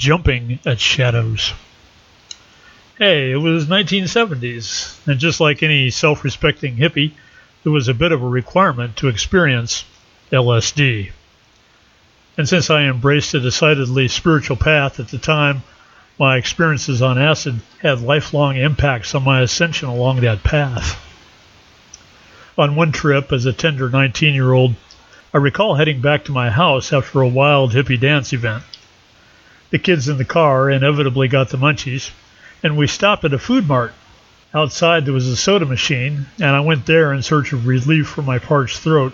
jumping at shadows. Hey, it was 1970s, and just like any self-respecting hippie, there was a bit of a requirement to experience LSD. And since I embraced a decidedly spiritual path at the time, my experiences on acid had lifelong impacts on my ascension along that path. On one trip as a tender 19 year old, I recall heading back to my house after a wild hippie dance event. The kids in the car inevitably got the munchies, and we stopped at a food mart. Outside there was a soda machine, and I went there in search of relief for my parched throat.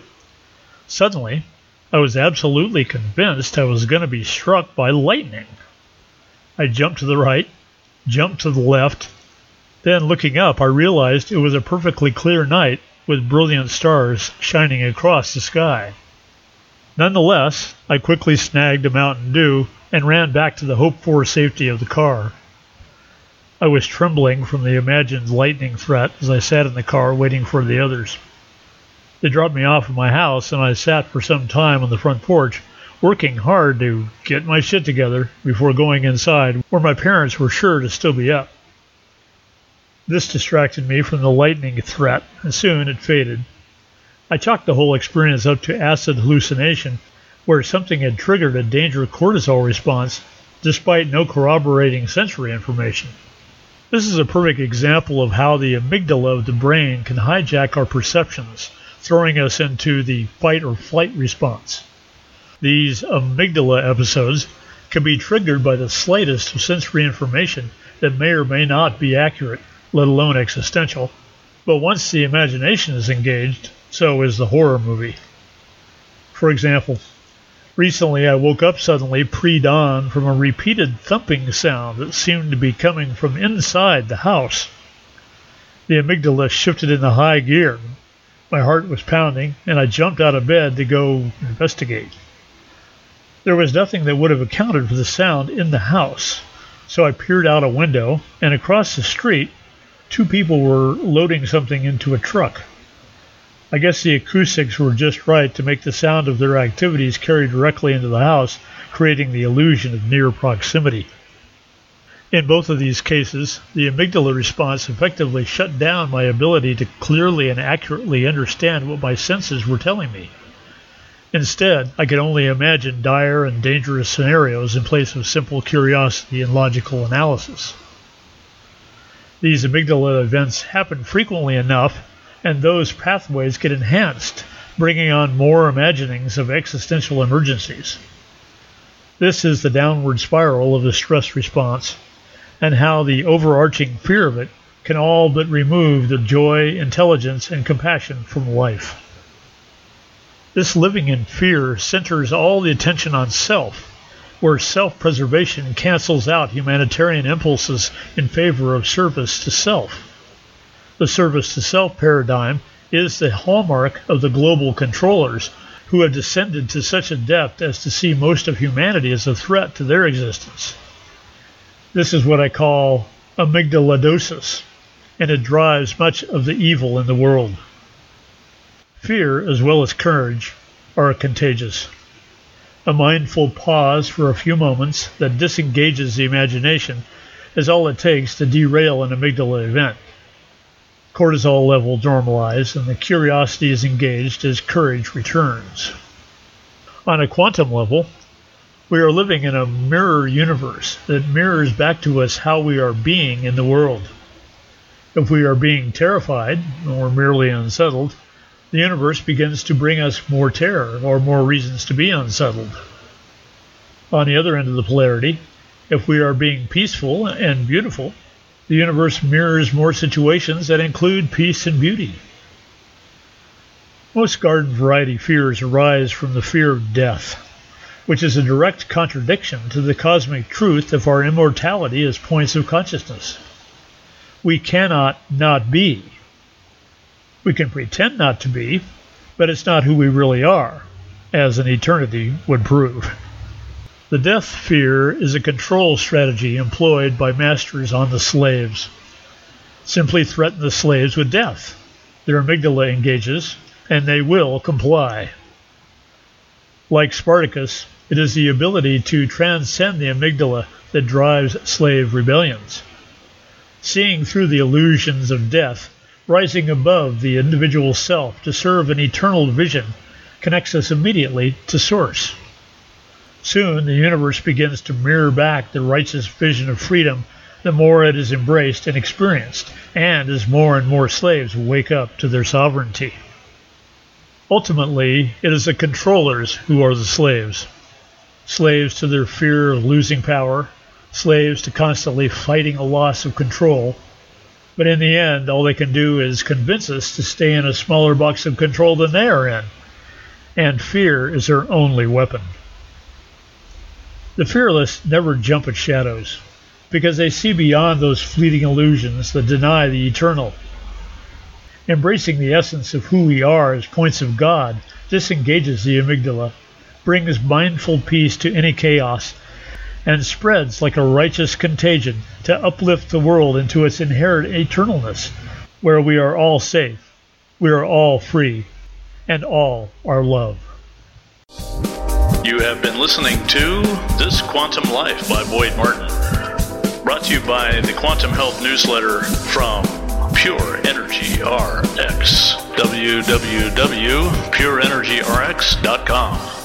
Suddenly, I was absolutely convinced I was going to be struck by lightning. I jumped to the right, jumped to the left. Then, looking up, I realized it was a perfectly clear night with brilliant stars shining across the sky. Nonetheless, I quickly snagged a Mountain Dew and ran back to the hoped for safety of the car. I was trembling from the imagined lightning threat as I sat in the car waiting for the others. They dropped me off at my house, and I sat for some time on the front porch, working hard to get my shit together before going inside, where my parents were sure to still be up. This distracted me from the lightning threat, and soon it faded. I chalked the whole experience up to acid hallucination, where something had triggered a danger cortisol response despite no corroborating sensory information. This is a perfect example of how the amygdala of the brain can hijack our perceptions throwing us into the fight or flight response. These amygdala episodes can be triggered by the slightest sensory information that may or may not be accurate, let alone existential. But once the imagination is engaged, so is the horror movie. For example, recently I woke up suddenly pre dawn from a repeated thumping sound that seemed to be coming from inside the house. The amygdala shifted into high gear, my heart was pounding, and I jumped out of bed to go investigate. There was nothing that would have accounted for the sound in the house, so I peered out a window, and across the street, two people were loading something into a truck. I guess the acoustics were just right to make the sound of their activities carry directly into the house, creating the illusion of near proximity. In both of these cases, the amygdala response effectively shut down my ability to clearly and accurately understand what my senses were telling me. Instead, I could only imagine dire and dangerous scenarios in place of simple curiosity and logical analysis. These amygdala events happen frequently enough, and those pathways get enhanced, bringing on more imaginings of existential emergencies. This is the downward spiral of the stress response and how the overarching fear of it can all but remove the joy, intelligence, and compassion from life. This living in fear centers all the attention on self, where self preservation cancels out humanitarian impulses in favor of service to self. The service to self paradigm is the hallmark of the global controllers who have descended to such a depth as to see most of humanity as a threat to their existence. This is what I call amygdalosis, and it drives much of the evil in the world. Fear, as well as courage, are contagious. A mindful pause for a few moments that disengages the imagination is all it takes to derail an amygdala event. Cortisol level normalize and the curiosity is engaged as courage returns. On a quantum level, we are living in a mirror universe that mirrors back to us how we are being in the world. If we are being terrified or merely unsettled, the universe begins to bring us more terror or more reasons to be unsettled. On the other end of the polarity, if we are being peaceful and beautiful, the universe mirrors more situations that include peace and beauty. Most garden variety fears arise from the fear of death which is a direct contradiction to the cosmic truth of our immortality as points of consciousness. We cannot not be. We can pretend not to be, but it's not who we really are, as an eternity would prove. The death fear is a control strategy employed by masters on the slaves. Simply threaten the slaves with death. Their amygdala engages, and they will comply. Like Spartacus, It is the ability to transcend the amygdala that drives slave rebellions. Seeing through the illusions of death, rising above the individual self to serve an eternal vision, connects us immediately to Source. Soon the universe begins to mirror back the righteous vision of freedom the more it is embraced and experienced, and as more and more slaves wake up to their sovereignty. Ultimately, it is the controllers who are the slaves. Slaves to their fear of losing power, slaves to constantly fighting a loss of control. But in the end, all they can do is convince us to stay in a smaller box of control than they are in. And fear is their only weapon. The fearless never jump at shadows because they see beyond those fleeting illusions that deny the eternal. Embracing the essence of who we are as points of God disengages the amygdala, brings mindful peace to any chaos, and spreads like a righteous contagion to uplift the world into its inherent eternalness, where we are all safe, we are all free, and all are love. You have been listening to This Quantum Life by Boyd Martin. Brought to you by the Quantum Health Newsletter from Pure Energy RX. www.pureenergyrx.com.